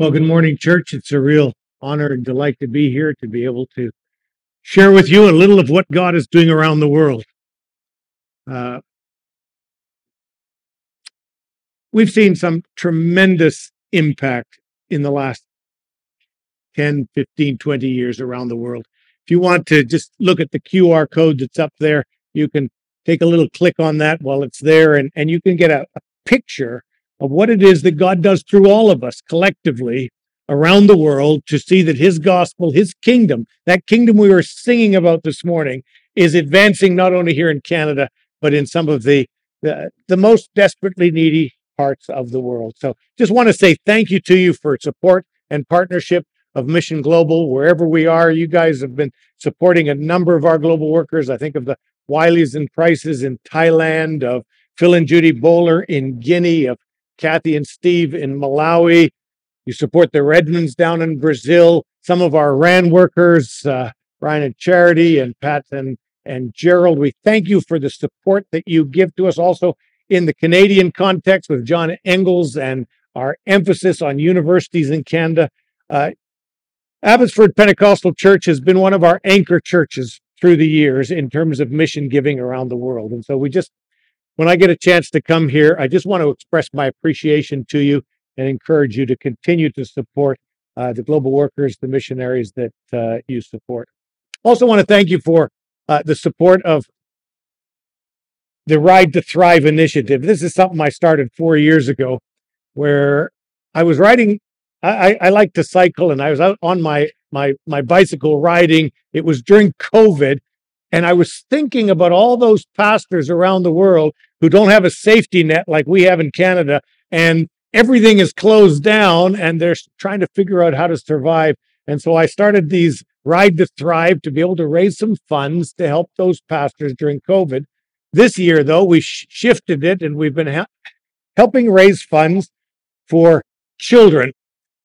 Well, good morning, church. It's a real honor and delight to be here to be able to share with you a little of what God is doing around the world. Uh, we've seen some tremendous impact in the last 10, 15, 20 years around the world. If you want to just look at the QR code that's up there, you can take a little click on that while it's there and, and you can get a, a picture of what it is that God does through all of us collectively around the world to see that his gospel, his kingdom, that kingdom we were singing about this morning, is advancing not only here in Canada, but in some of the, the, the most desperately needy parts of the world. So just want to say thank you to you for support and partnership of Mission Global, wherever we are. You guys have been supporting a number of our global workers. I think of the Wileys and Prices in Thailand, of Phil and Judy Bowler in Guinea, of Kathy and Steve in Malawi. You support the Redmonds down in Brazil. Some of our RAN workers, uh, Brian and Charity and Pat and, and Gerald, we thank you for the support that you give to us also in the Canadian context with John Engels and our emphasis on universities in Canada. Uh, Abbotsford Pentecostal Church has been one of our anchor churches through the years in terms of mission giving around the world. And so we just when I get a chance to come here, I just want to express my appreciation to you and encourage you to continue to support uh, the global workers, the missionaries that uh, you support. Also, want to thank you for uh, the support of the Ride to Thrive initiative. This is something I started four years ago, where I was riding. I, I like to cycle, and I was out on my my my bicycle riding. It was during COVID, and I was thinking about all those pastors around the world who don't have a safety net like we have in Canada, and everything is closed down, and they're trying to figure out how to survive. And so I started these Ride to Thrive to be able to raise some funds to help those pastors during COVID. This year, though, we sh- shifted it and we've been ha- helping raise funds for children.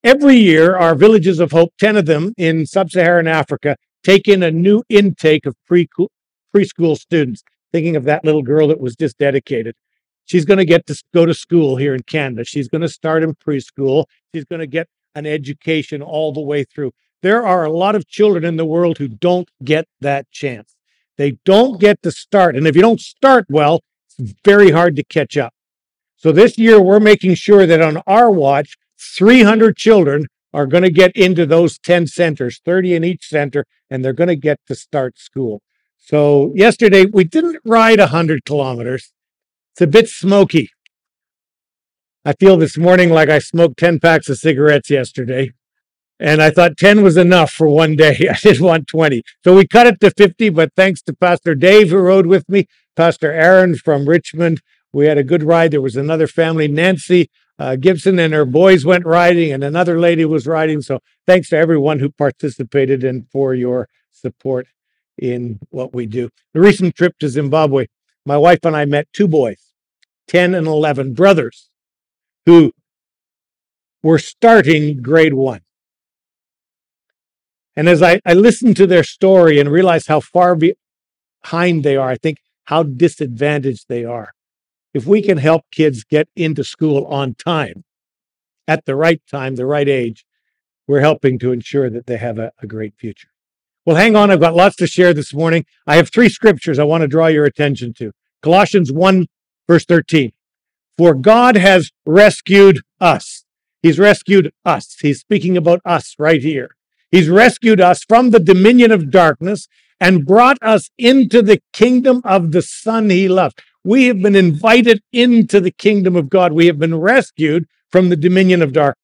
Every year, our Villages of Hope, 10 of them in sub Saharan Africa, take in a new intake of pre- preschool students, thinking of that little girl that was just dedicated. She's going to get to go to school here in Canada. She's going to start in preschool. She's going to get an education all the way through. There are a lot of children in the world who don't get that chance. They don't get to start. And if you don't start well, it's very hard to catch up. So this year, we're making sure that on our watch, 300 children are going to get into those 10 centers, 30 in each center, and they're going to get to start school. So yesterday we didn't ride 100 kilometers. It's a bit smoky. I feel this morning like I smoked 10 packs of cigarettes yesterday. And I thought 10 was enough for one day. I didn't want 20. So we cut it to 50, but thanks to Pastor Dave who rode with me, Pastor Aaron from Richmond, we had a good ride. There was another family, Nancy uh, Gibson and her boys went riding, and another lady was riding. So thanks to everyone who participated and for your support in what we do. The recent trip to Zimbabwe, my wife and I met two boys, 10 and 11 brothers, who were starting grade one. And as I, I listened to their story and realized how far behind they are, I think how disadvantaged they are if we can help kids get into school on time, at the right time, the right age, we're helping to ensure that they have a, a great future. Well, hang on. I've got lots to share this morning. I have three scriptures I want to draw your attention to. Colossians 1, verse 13. For God has rescued us. He's rescued us. He's speaking about us right here. He's rescued us from the dominion of darkness and brought us into the kingdom of the Son he loved. We have been invited into the kingdom of God. We have been rescued from the dominion of darkness.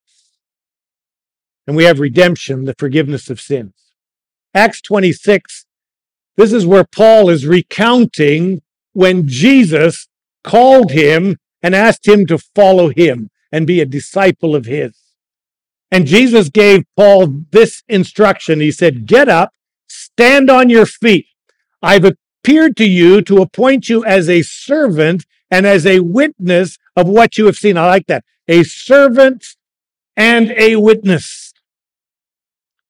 And we have redemption, the forgiveness of sins. Acts 26, this is where Paul is recounting when Jesus called him and asked him to follow him and be a disciple of his. And Jesus gave Paul this instruction. He said, Get up, stand on your feet. I've appeared to you to appoint you as a servant and as a witness of what you have seen. I like that. A servant and a witness.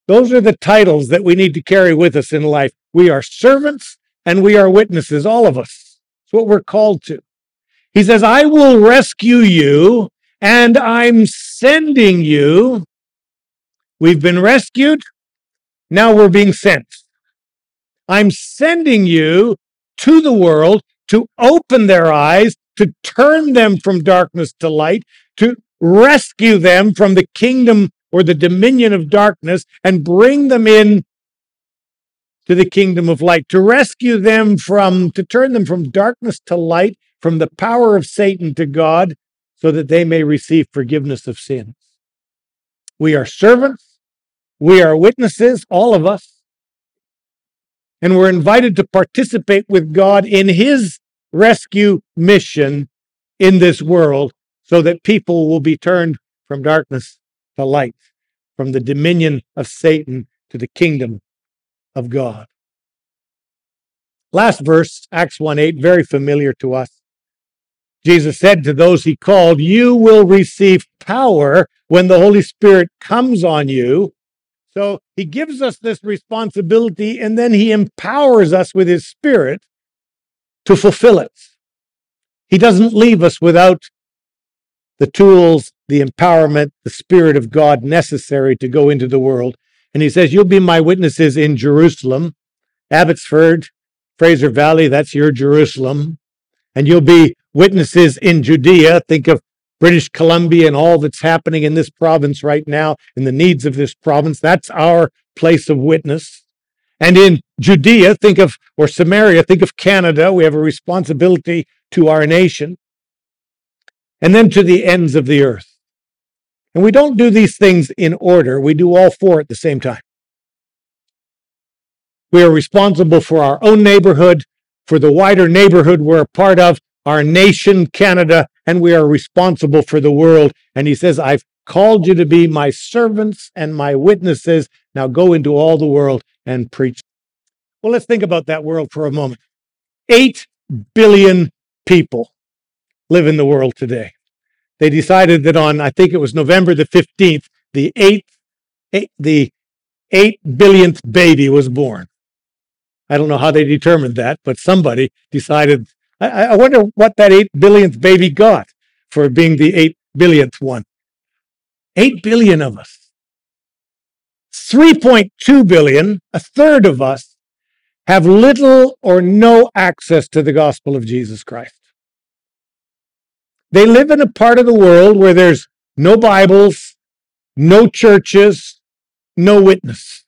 Those are the titles that we need to carry with us in life. We are servants and we are witnesses, all of us. It's what we're called to. He says, I will rescue you and I'm sending you We've been rescued. Now we're being sent. I'm sending you to the world to open their eyes, to turn them from darkness to light, to rescue them from the kingdom or the dominion of darkness and bring them in to the kingdom of light, to rescue them from, to turn them from darkness to light, from the power of Satan to God, so that they may receive forgiveness of sins. We are servants. We are witnesses, all of us. And we're invited to participate with God in his rescue mission in this world so that people will be turned from darkness to light, from the dominion of Satan to the kingdom of God. Last verse, Acts 1 8, very familiar to us. Jesus said to those he called, You will receive power when the Holy Spirit comes on you. So he gives us this responsibility and then he empowers us with his spirit to fulfill it. He doesn't leave us without the tools, the empowerment, the spirit of God necessary to go into the world. And he says, You'll be my witnesses in Jerusalem, Abbotsford, Fraser Valley, that's your Jerusalem. And you'll be witnesses in Judea. Think of British Columbia and all that's happening in this province right now and the needs of this province. That's our place of witness. And in Judea, think of, or Samaria, think of Canada. We have a responsibility to our nation. And then to the ends of the earth. And we don't do these things in order. We do all four at the same time. We are responsible for our own neighborhood, for the wider neighborhood we're a part of, our nation, Canada, and we are responsible for the world. And he says, I've called you to be my servants and my witnesses. Now go into all the world and preach. Well, let's think about that world for a moment. Eight billion people live in the world today. They decided that on, I think it was November the 15th, the eighth, eight, the eight billionth baby was born. I don't know how they determined that, but somebody decided. I, I wonder what that eight billionth baby got for being the eight billionth one. Eight billion of us. 3.2 billion, a third of us, have little or no access to the gospel of Jesus Christ. They live in a part of the world where there's no Bibles, no churches, no witness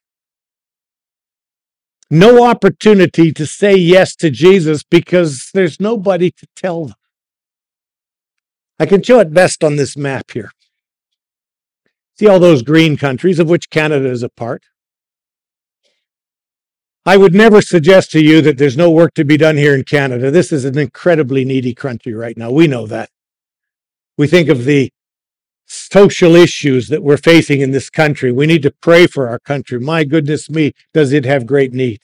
no opportunity to say yes to Jesus because there's nobody to tell them. I can show it best on this map here. See all those green countries, of which Canada is a part? I would never suggest to you that there's no work to be done here in Canada. This is an incredibly needy country right now. We know that. We think of the social issues that we're facing in this country. We need to pray for our country. My goodness me, does it have great need.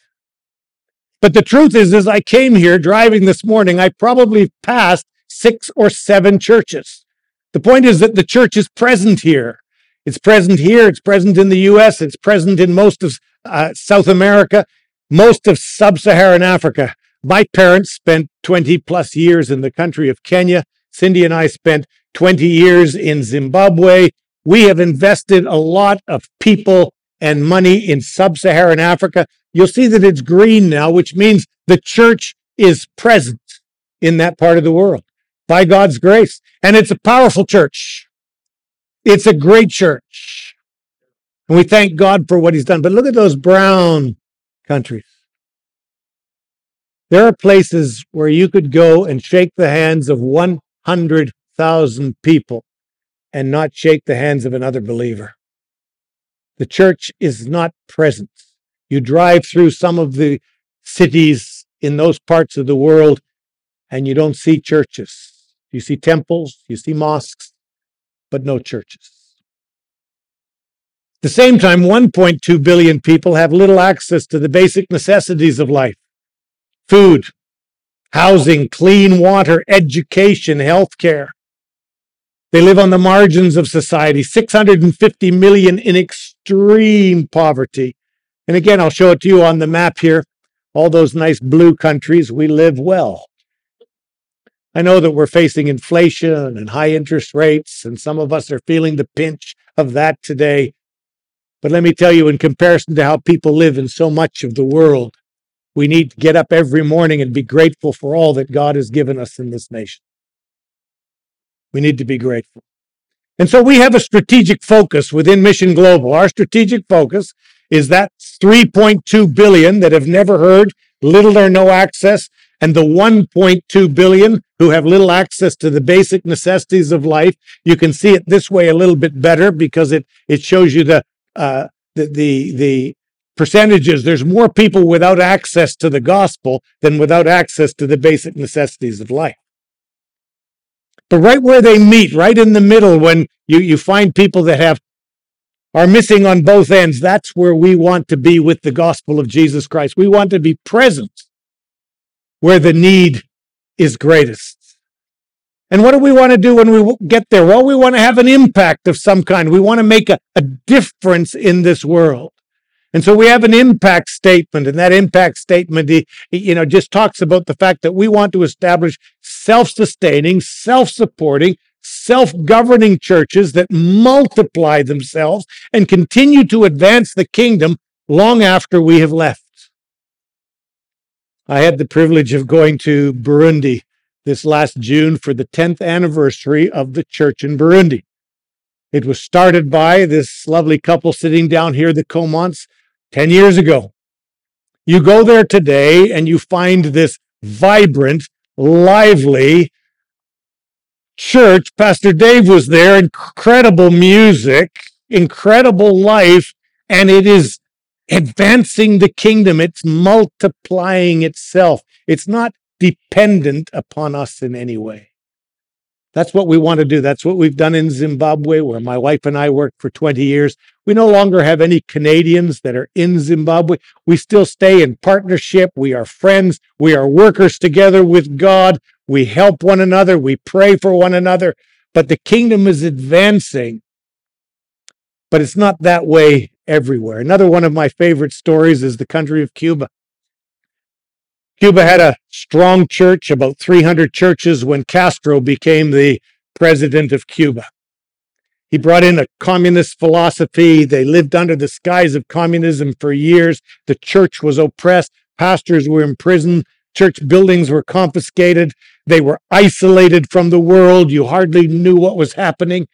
But the truth is, as I came here driving this morning, I probably passed six or seven churches. The point is that the church is present here. It's present here. It's present in the U.S. It's present in most of uh, South America, most of sub-Saharan Africa. My parents spent 20 plus years in the country of Kenya. Cindy and I spent 20 years in Zimbabwe. We have invested a lot of people and money in sub Saharan Africa. You'll see that it's green now, which means the church is present in that part of the world by God's grace. And it's a powerful church. It's a great church. And we thank God for what he's done. But look at those brown countries. There are places where you could go and shake the hands of 100 thousand people and not shake the hands of another believer. The church is not present. You drive through some of the cities in those parts of the world and you don't see churches. You see temples, you see mosques, but no churches. At the same time, 1.2 billion people have little access to the basic necessities of life food, housing, clean water, education, health care. They live on the margins of society, 650 million in extreme poverty. And again, I'll show it to you on the map here. All those nice blue countries, we live well. I know that we're facing inflation and high interest rates, and some of us are feeling the pinch of that today. But let me tell you, in comparison to how people live in so much of the world, we need to get up every morning and be grateful for all that God has given us in this nation. We need to be grateful. And so we have a strategic focus within Mission Global. Our strategic focus is that 3.2 billion that have never heard, little or no access, and the 1.2 billion who have little access to the basic necessities of life. You can see it this way a little bit better because it it shows you the uh, the the, the percentages. There's more people without access to the gospel than without access to the basic necessities of life. But right where they meet, right in the middle, when you, you find people that have are missing on both ends, that's where we want to be with the gospel of Jesus Christ. We want to be present where the need is greatest. And what do we want to do when we get there? Well, we want to have an impact of some kind. We want to make a, a difference in this world. And so we have an impact statement, and that impact statement, you know, just talks about the fact that we want to establish self-sustaining, self-supporting, self-governing churches that multiply themselves and continue to advance the kingdom long after we have left. I had the privilege of going to Burundi this last June for the 10th anniversary of the church in Burundi. It was started by this lovely couple sitting down here, the Comants, 10 years ago. You go there today and you find this vibrant, lively church. Pastor Dave was there, incredible music, incredible life, and it is advancing the kingdom. It's multiplying itself. It's not dependent upon us in any way. That's what we want to do. That's what we've done in Zimbabwe, where my wife and I worked for 20 years. We no longer have any Canadians that are in Zimbabwe. We still stay in partnership. We are friends. We are workers together with God. We help one another. We pray for one another. But the kingdom is advancing. But it's not that way everywhere. Another one of my favorite stories is the country of Cuba. Cuba had a strong church, about 300 churches, when Castro became the president of Cuba. He brought in a communist philosophy. They lived under the skies of communism for years. The church was oppressed. Pastors were imprisoned. Church buildings were confiscated. They were isolated from the world. You hardly knew what was happening.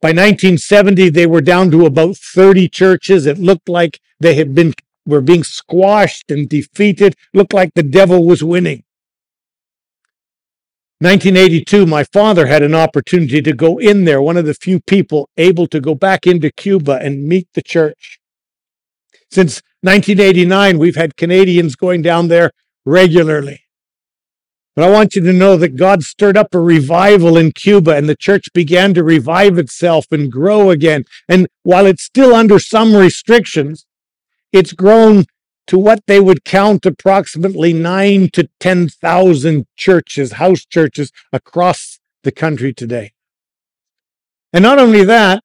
By 1970, they were down to about 30 churches. It looked like they had been were being squashed and defeated. Looked like the devil was winning. 1982, my father had an opportunity to go in there, one of the few people able to go back into Cuba and meet the church. Since 1989, we've had Canadians going down there regularly. But I want you to know that God stirred up a revival in Cuba and the church began to revive itself and grow again. And while it's still under some restrictions, it's grown to what they would count approximately nine to 10,000 churches, house churches across the country today. And not only that,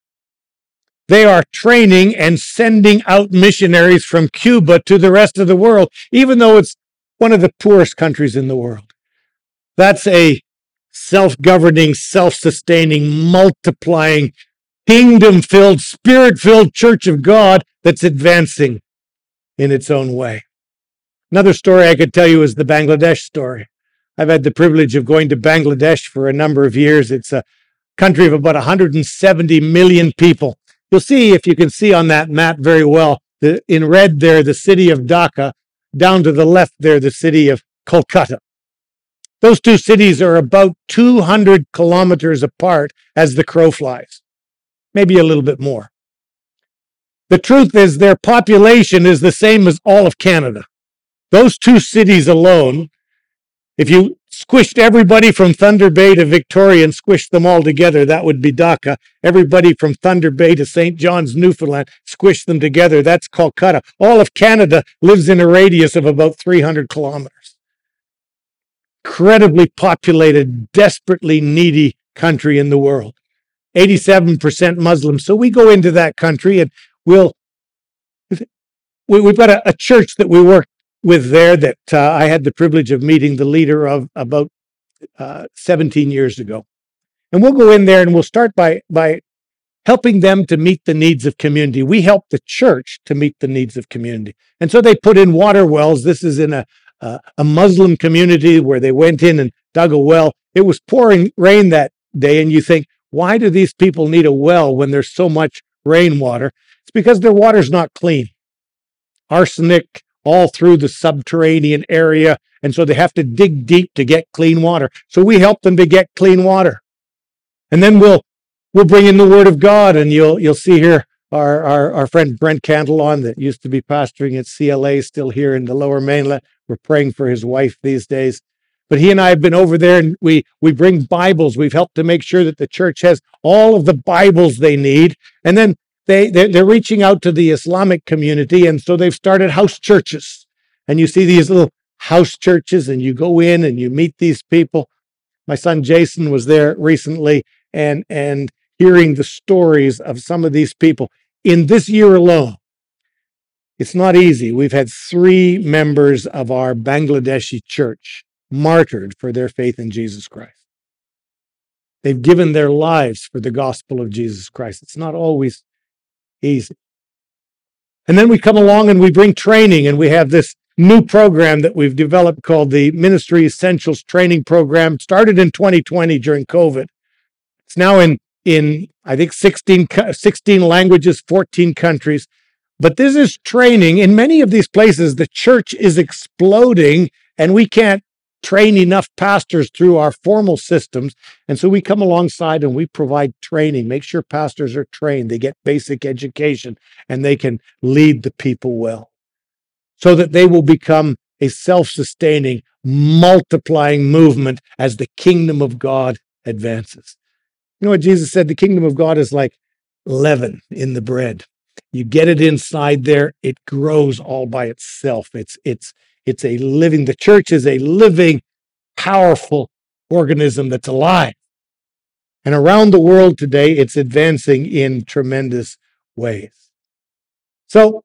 they are training and sending out missionaries from Cuba to the rest of the world, even though it's one of the poorest countries in the world. That's a self governing, self sustaining, multiplying, kingdom filled, spirit filled church of God that's advancing in its own way. Another story I could tell you is the Bangladesh story. I've had the privilege of going to Bangladesh for a number of years. It's a country of about 170 million people. You'll see, if you can see on that map very well, the, in red there, the city of Dhaka, down to the left there, the city of Kolkata. Those two cities are about 200 kilometers apart as the crow flies, maybe a little bit more. The truth is, their population is the same as all of Canada. Those two cities alone, if you squished everybody from Thunder Bay to Victoria and squished them all together, that would be Dhaka. Everybody from Thunder Bay to St. John's, Newfoundland, squish them together, that's Kolkata. All of Canada lives in a radius of about 300 kilometers incredibly populated, desperately needy country in the world. 87% Muslim. So we go into that country and we'll, we, have got a, a, church that we work with there that uh, I had the privilege of meeting the leader of about uh, 17 years ago. And we'll go in there and we'll start by, by helping them to meet the needs of community. We help the church to meet the needs of community. And so they put in water wells. This is in a, uh, a Muslim community where they went in and dug a well. It was pouring rain that day. And you think, why do these people need a well when there's so much rainwater? It's because their water's not clean. Arsenic all through the subterranean area. And so they have to dig deep to get clean water. So we help them to get clean water. And then we'll we'll bring in the word of God and you'll you'll see here our, our, our friend Brent Cantelon that used to be pastoring at CLA still here in the lower mainland. We're praying for his wife these days. But he and I have been over there and we we bring Bibles. We've helped to make sure that the church has all of the Bibles they need. And then they they're, they're reaching out to the Islamic community, and so they've started house churches. And you see these little house churches, and you go in and you meet these people. My son Jason was there recently, and and hearing the stories of some of these people in this year alone. It's not easy. We've had three members of our Bangladeshi church martyred for their faith in Jesus Christ. They've given their lives for the gospel of Jesus Christ. It's not always easy. And then we come along and we bring training, and we have this new program that we've developed called the Ministry Essentials Training Program. Started in 2020 during COVID. It's now in in I think 16, 16 languages, 14 countries. But this is training. In many of these places, the church is exploding, and we can't train enough pastors through our formal systems. And so we come alongside and we provide training, make sure pastors are trained, they get basic education, and they can lead the people well so that they will become a self sustaining, multiplying movement as the kingdom of God advances. You know what Jesus said? The kingdom of God is like leaven in the bread. You get it inside there, it grows all by itself. It's it's it's a living, the church is a living, powerful organism that's alive. And around the world today, it's advancing in tremendous ways. So,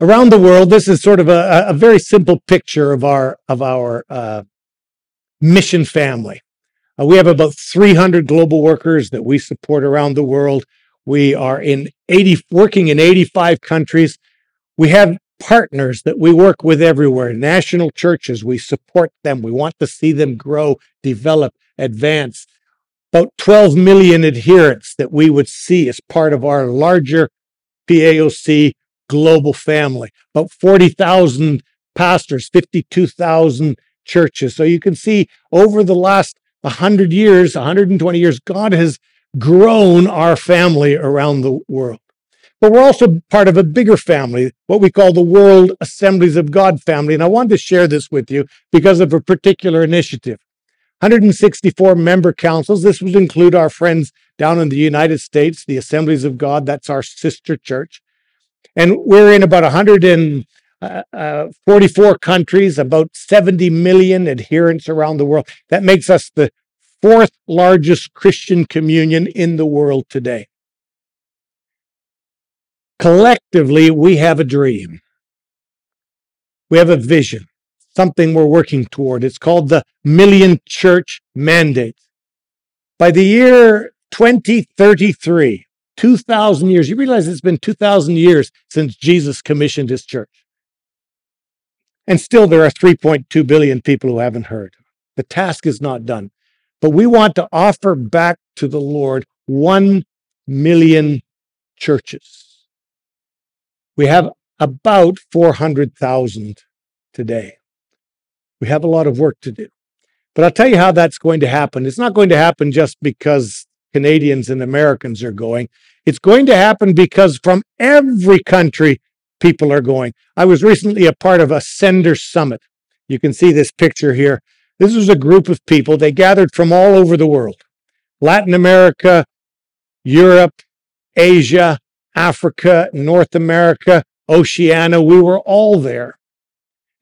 around the world, this is sort of a, a very simple picture of our of our uh, mission family. Uh, we have about 300 global workers that we support around the world. We are in 80, working in 85 countries. We have partners that we work with everywhere, national churches, we support them. We want to see them grow, develop, advance. About 12 million adherents that we would see as part of our larger PAOC global family. About 40,000 pastors, 52,000 churches. So you can see over the last 100 years, 120 years, God has grown our family around the world. But we're also part of a bigger family, what we call the World Assemblies of God family. And I wanted to share this with you because of a particular initiative. 164 member councils. This would include our friends down in the United States, the Assemblies of God. That's our sister church. And we're in about 144 uh, uh, countries, about 70 million adherents around the world. That makes us the fourth largest Christian communion in the world today. Collectively, we have a dream. We have a vision, something we're working toward. It's called the Million Church Mandate. By the year 2033, 2,000 years, you realize it's been 2,000 years since Jesus commissioned his church. And still, there are 3.2 billion people who haven't heard. The task is not done. But we want to offer back to the Lord 1 million churches. We have about 400,000 today. We have a lot of work to do. But I'll tell you how that's going to happen. It's not going to happen just because Canadians and Americans are going. It's going to happen because from every country, people are going. I was recently a part of a Sender Summit. You can see this picture here. This was a group of people. They gathered from all over the world Latin America, Europe, Asia, Africa, North America, Oceania, we were all there.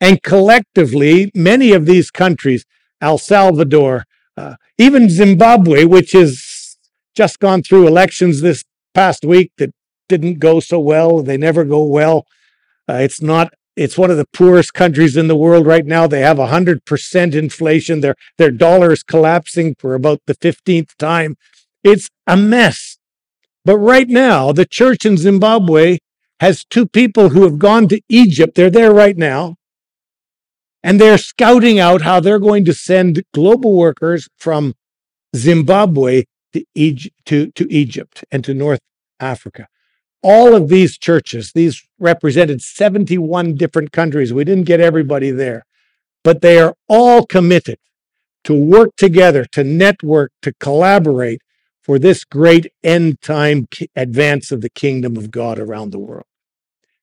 And collectively, many of these countries, El Salvador, uh, even Zimbabwe, which has just gone through elections this past week that didn't go so well, they never go well. Uh, it's not it's one of the poorest countries in the world right now. They have 100% inflation. Their, their dollar is collapsing for about the 15th time. It's a mess. But right now, the church in Zimbabwe has two people who have gone to Egypt. They're there right now. And they're scouting out how they're going to send global workers from Zimbabwe to Egypt, to, to Egypt and to North Africa. All of these churches, these represented 71 different countries. We didn't get everybody there, but they are all committed to work together, to network, to collaborate for this great end time advance of the kingdom of God around the world.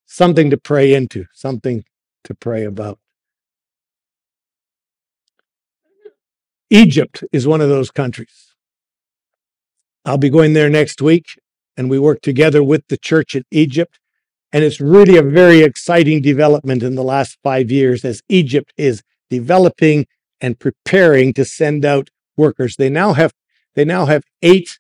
Something to pray into, something to pray about. Egypt is one of those countries. I'll be going there next week, and we work together with the church in Egypt. And it's really a very exciting development in the last five years as Egypt is developing and preparing to send out workers. They now have they now have eight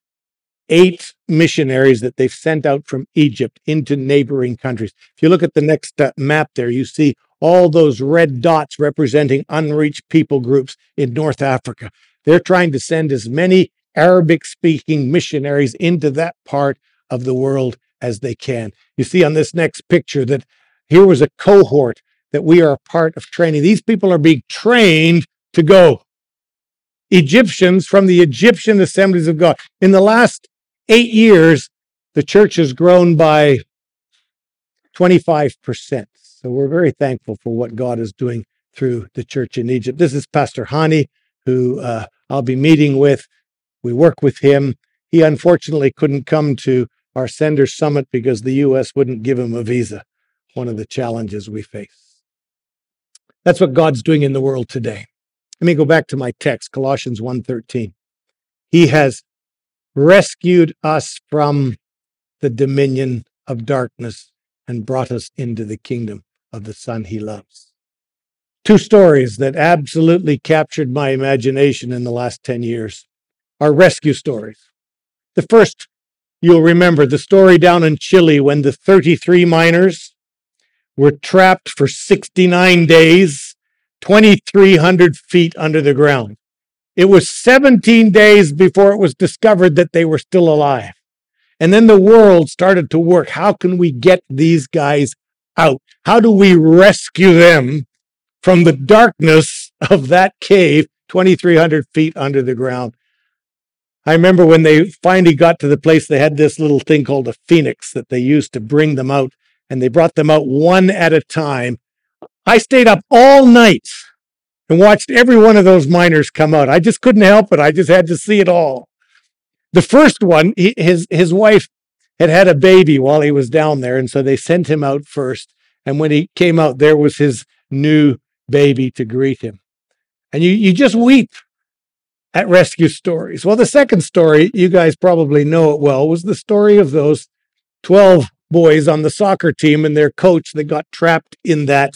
eight missionaries that they've sent out from Egypt into neighboring countries. If you look at the next uh, map there, you see all those red dots representing unreached people groups in North Africa. They're trying to send as many Arabic speaking missionaries into that part of the world as they can. You see on this next picture that here was a cohort that we are a part of training. These people are being trained to go. Egyptians from the Egyptian assemblies of God. In the last eight years, the church has grown by 25%. So we're very thankful for what God is doing through the church in Egypt. This is Pastor Hani, who uh, I'll be meeting with. We work with him. He unfortunately couldn't come to our Sender Summit because the U.S. wouldn't give him a visa, one of the challenges we face. That's what God's doing in the world today. Let me go back to my text, Colossians 1:13. He has rescued us from the dominion of darkness and brought us into the kingdom of the Son he loves. Two stories that absolutely captured my imagination in the last 10 years are rescue stories. The first, you'll remember the story down in Chile when the 33 miners were trapped for 69 days, 2,300 feet under the ground. It was 17 days before it was discovered that they were still alive. And then the world started to work. How can we get these guys out? How do we rescue them from the darkness of that cave 2,300 feet under the ground? I remember when they finally got to the place, they had this little thing called a phoenix that they used to bring them out, and they brought them out one at a time. I stayed up all night and watched every one of those miners come out. I just couldn't help it. I just had to see it all. The first one, his his wife had had a baby while he was down there, and so they sent him out first. And when he came out, there was his new baby to greet him. And you you just weep at rescue stories. Well, the second story, you guys probably know it well, was the story of those 12 boys on the soccer team and their coach that got trapped in that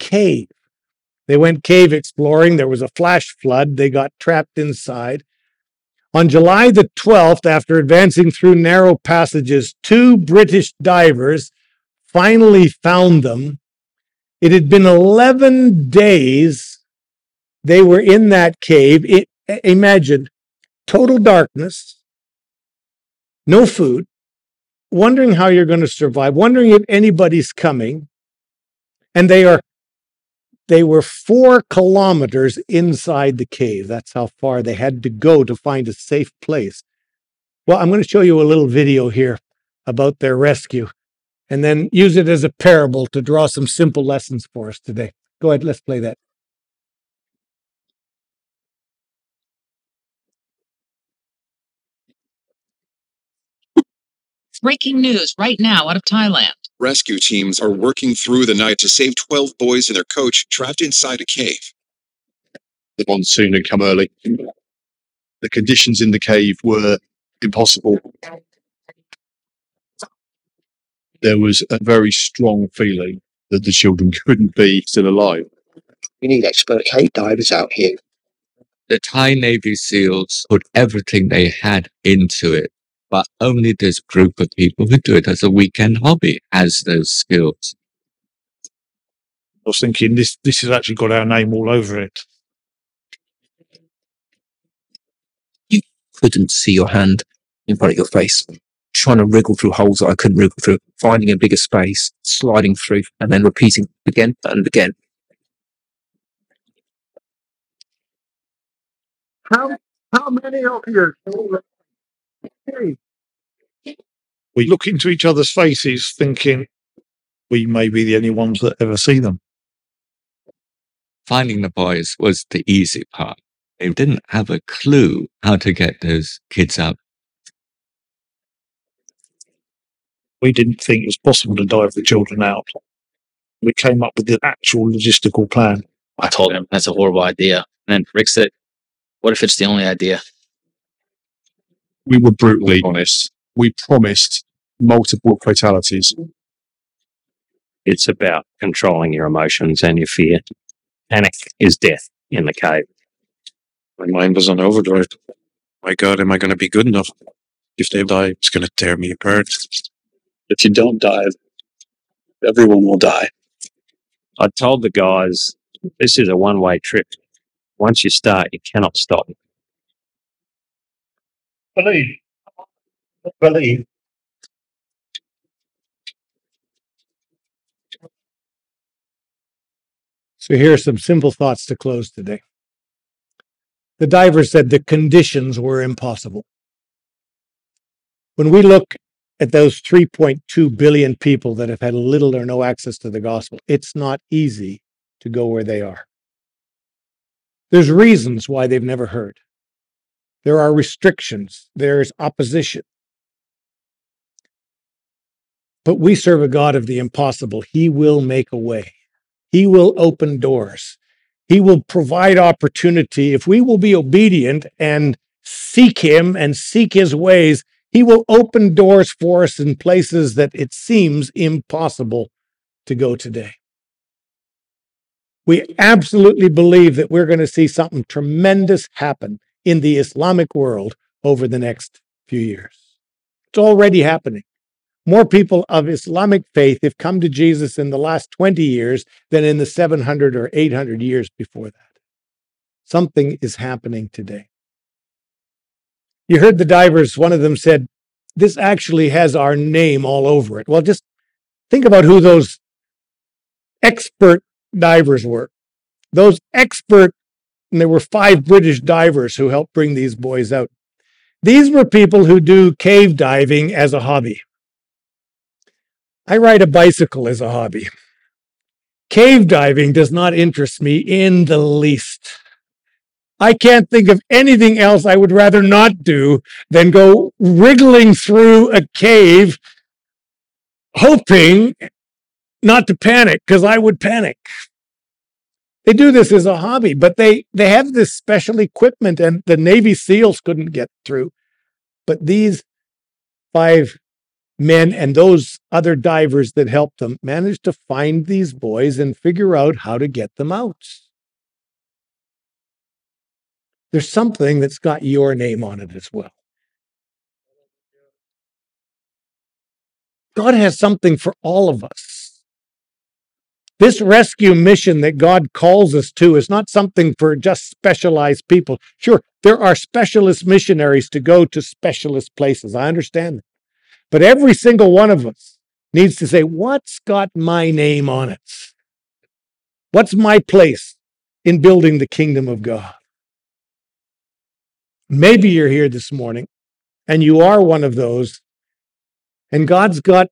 cave. They went cave exploring. There was a flash flood. They got trapped inside. On July the 12th, after advancing through narrow passages, two British divers finally found them. It had been 11 days they were in that cave. It, imagine total darkness, no food, wondering how you're going to survive, wondering if anybody's coming. And they are they were four kilometers inside the cave. That's how far they had to go to find a safe place. Well, I'm going to show you a little video here about their rescue and then use it as a parable to draw some simple lessons for us today. Go ahead, let's play that. Breaking news right now out of Thailand. Rescue teams are working through the night to save 12 boys and their coach trapped inside a cave. The monsoon had come early. The conditions in the cave were impossible. There was a very strong feeling that the children couldn't be still alive. We need expert cave divers out here. The Thai Navy SEALs put everything they had into it but only this group of people who do it as a weekend hobby has those skills. I was thinking this this has actually got our name all over it. You couldn't see your hand in front of your face. trying to wriggle through holes that I couldn't wriggle through, finding a bigger space, sliding through, and then repeating again and again. How how many of you We look into each other's faces thinking we may be the only ones that ever see them. Finding the boys was the easy part. They didn't have a clue how to get those kids out. We didn't think it was possible to dive the children out. We came up with the actual logistical plan. I told him that's a horrible idea. And then Rick said, What if it's the only idea? We were brutally honest. We promised multiple fatalities. It's about controlling your emotions and your fear. Panic is death in the cave. My mind was on overdrive. My God, am I going to be good enough? If they die, it's going to tear me apart. If you don't die, everyone will die. I told the guys this is a one way trip. Once you start, you cannot stop. Believe. Believe. So here are some simple thoughts to close today. The divers said the conditions were impossible. When we look at those 3.2 billion people that have had little or no access to the gospel, it's not easy to go where they are. There's reasons why they've never heard. There are restrictions. There's opposition. But we serve a God of the impossible. He will make a way. He will open doors. He will provide opportunity. If we will be obedient and seek Him and seek His ways, He will open doors for us in places that it seems impossible to go today. We absolutely believe that we're going to see something tremendous happen in the Islamic world over the next few years. It's already happening. More people of Islamic faith have come to Jesus in the last 20 years than in the 700 or 800 years before that. Something is happening today. You heard the divers, one of them said, This actually has our name all over it. Well, just think about who those expert divers were. Those expert, and there were five British divers who helped bring these boys out. These were people who do cave diving as a hobby. I ride a bicycle as a hobby. Cave diving does not interest me in the least. I can't think of anything else I would rather not do than go wriggling through a cave, hoping not to panic, because I would panic. They do this as a hobby, but they, they have this special equipment, and the Navy SEALs couldn't get through. But these five men and those other divers that helped them managed to find these boys and figure out how to get them out. There's something that's got your name on it as well. God has something for all of us. This rescue mission that God calls us to is not something for just specialized people. Sure, there are specialist missionaries to go to specialist places. I understand that. But every single one of us needs to say, What's got my name on it? What's my place in building the kingdom of God? Maybe you're here this morning and you are one of those, and God's got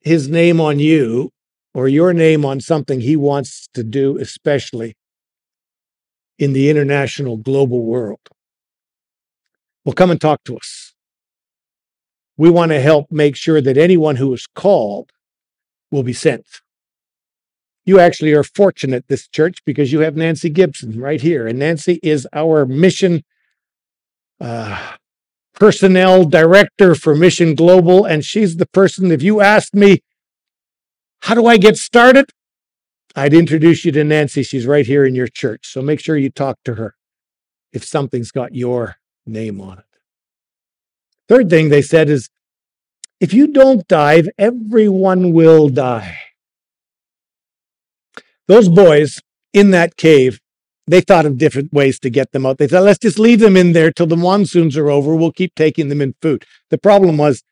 his name on you or your name on something he wants to do, especially in the international global world. Well, come and talk to us. We want to help make sure that anyone who is called will be sent. You actually are fortunate, this church, because you have Nancy Gibson right here. And Nancy is our mission uh, personnel director for Mission Global. And she's the person, if you asked me, how do I get started? I'd introduce you to Nancy. She's right here in your church. So make sure you talk to her if something's got your name on it. Third thing they said is if you don't dive, everyone will die. Those boys in that cave, they thought of different ways to get them out. They thought, let's just leave them in there till the monsoons are over. We'll keep taking them in food. The problem was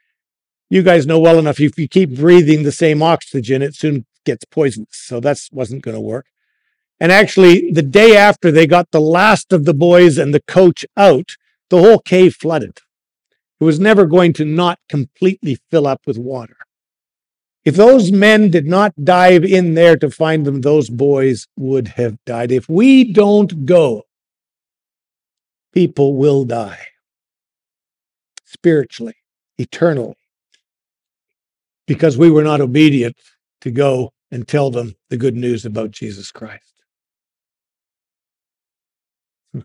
you guys know well enough if you keep breathing the same oxygen, it soon gets poisonous. So that wasn't going to work. And actually, the day after they got the last of the boys and the coach out, the whole cave flooded. It was never going to not completely fill up with water. If those men did not dive in there to find them, those boys would have died. If we don't go, people will die spiritually, eternally, because we were not obedient to go and tell them the good news about Jesus Christ.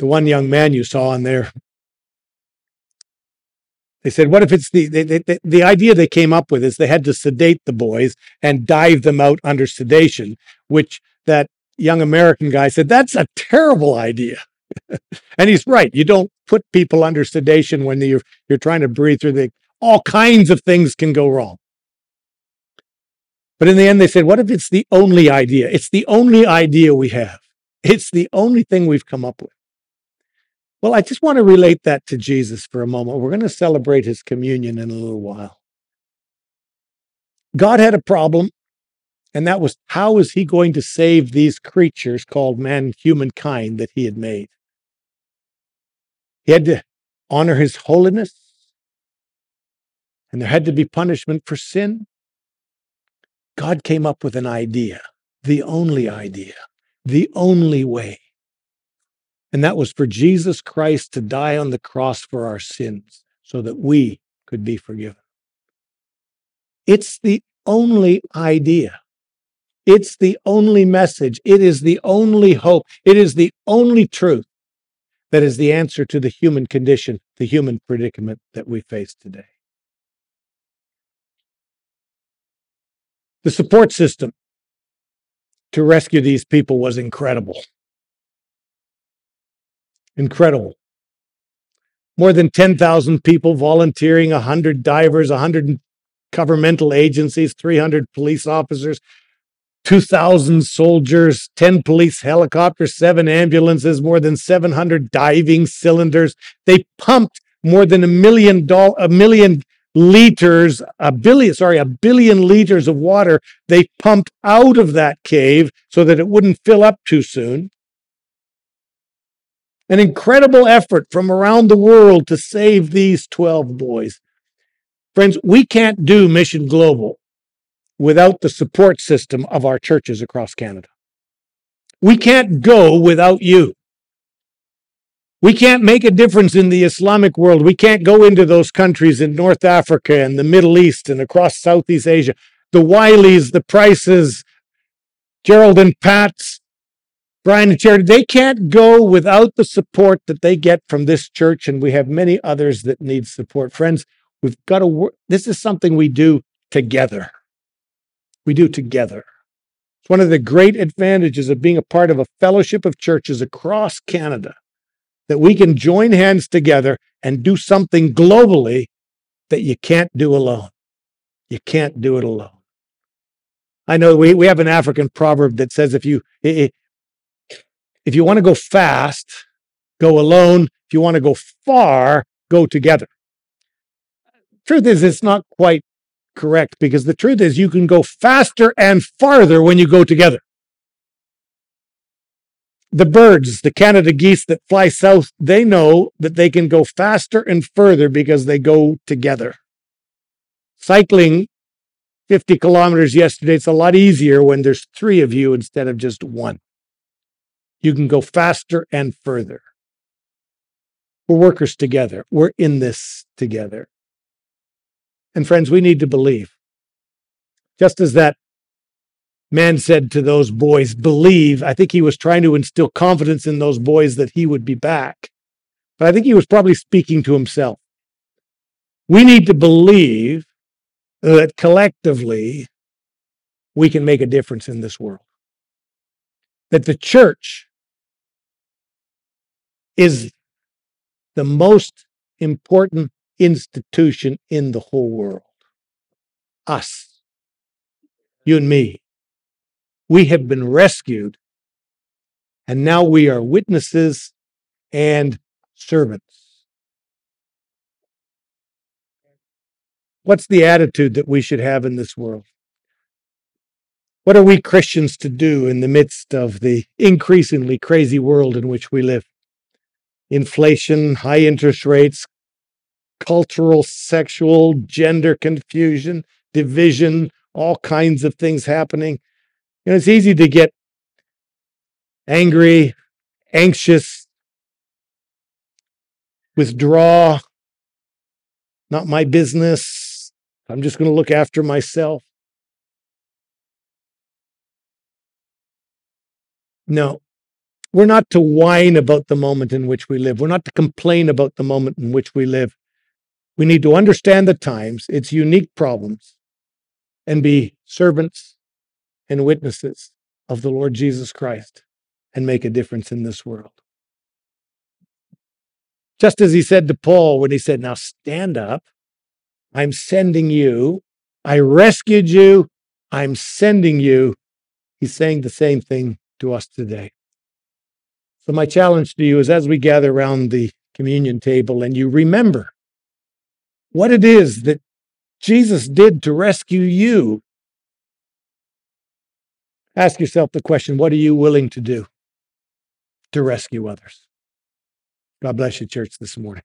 The one young man you saw in there, they said, What if it's the, the idea they came up with is they had to sedate the boys and dive them out under sedation, which that young American guy said, That's a terrible idea. and he's right. You don't put people under sedation when you're, you're trying to breathe through the, all kinds of things can go wrong. But in the end, they said, what if it's the only idea? It's the only idea we have. It's the only thing we've come up with. Well, I just want to relate that to Jesus for a moment. We're going to celebrate his communion in a little while. God had a problem, and that was how is he going to save these creatures called man, humankind that he had made? He had to honor his holiness, and there had to be punishment for sin. God came up with an idea, the only idea, the only way. And that was for Jesus Christ to die on the cross for our sins so that we could be forgiven. It's the only idea. It's the only message. It is the only hope. It is the only truth that is the answer to the human condition, the human predicament that we face today. The support system to rescue these people was incredible. Incredible. More than 10,000 people volunteering, 100 divers, 100 governmental agencies, 300 police officers, 2,000 soldiers, 10 police helicopters, seven ambulances, more than 700 diving cylinders. They pumped more than a million dollars, a million liters, a billion, sorry, a billion liters of water they pumped out of that cave so that it wouldn't fill up too soon. An incredible effort from around the world to save these 12 boys. Friends, we can't do Mission Global without the support system of our churches across Canada. We can't go without you. We can't make a difference in the Islamic world. We can't go into those countries in North Africa and the Middle East and across Southeast Asia. The Wileys, the Prices, Gerald and Pat's, Brian and Charity, they can't go without the support that they get from this church. And we have many others that need support. Friends, we've got to work. This is something we do together. We do together. It's one of the great advantages of being a part of a fellowship of churches across Canada that we can join hands together and do something globally that you can't do alone. You can't do it alone. I know we, we have an African proverb that says if you if you want to go fast, go alone. If you want to go far, go together. Truth is, it's not quite correct because the truth is you can go faster and farther when you go together the birds, the Canada geese that fly south, they know that they can go faster and further because they go together. Cycling 50 kilometers yesterday, it's a lot easier when there's three of you instead of just one. You can go faster and further. We're workers together. We're in this together. And friends, we need to believe. Just as that man said to those boys, believe. I think he was trying to instill confidence in those boys that he would be back. But I think he was probably speaking to himself. We need to believe that collectively we can make a difference in this world. That the church is the most important institution in the whole world. Us, you and me. We have been rescued, and now we are witnesses and servants. What's the attitude that we should have in this world? What are we Christians to do in the midst of the increasingly crazy world in which we live? Inflation, high interest rates, cultural, sexual, gender confusion, division, all kinds of things happening. You know, it's easy to get angry, anxious, withdraw, not my business. I'm just going to look after myself. No, we're not to whine about the moment in which we live. We're not to complain about the moment in which we live. We need to understand the times, its unique problems, and be servants and witnesses of the Lord Jesus Christ and make a difference in this world. Just as he said to Paul when he said, Now stand up, I'm sending you, I rescued you, I'm sending you. He's saying the same thing to us today. So, my challenge to you is as we gather around the communion table and you remember what it is that Jesus did to rescue you, ask yourself the question what are you willing to do to rescue others? God bless you, church, this morning.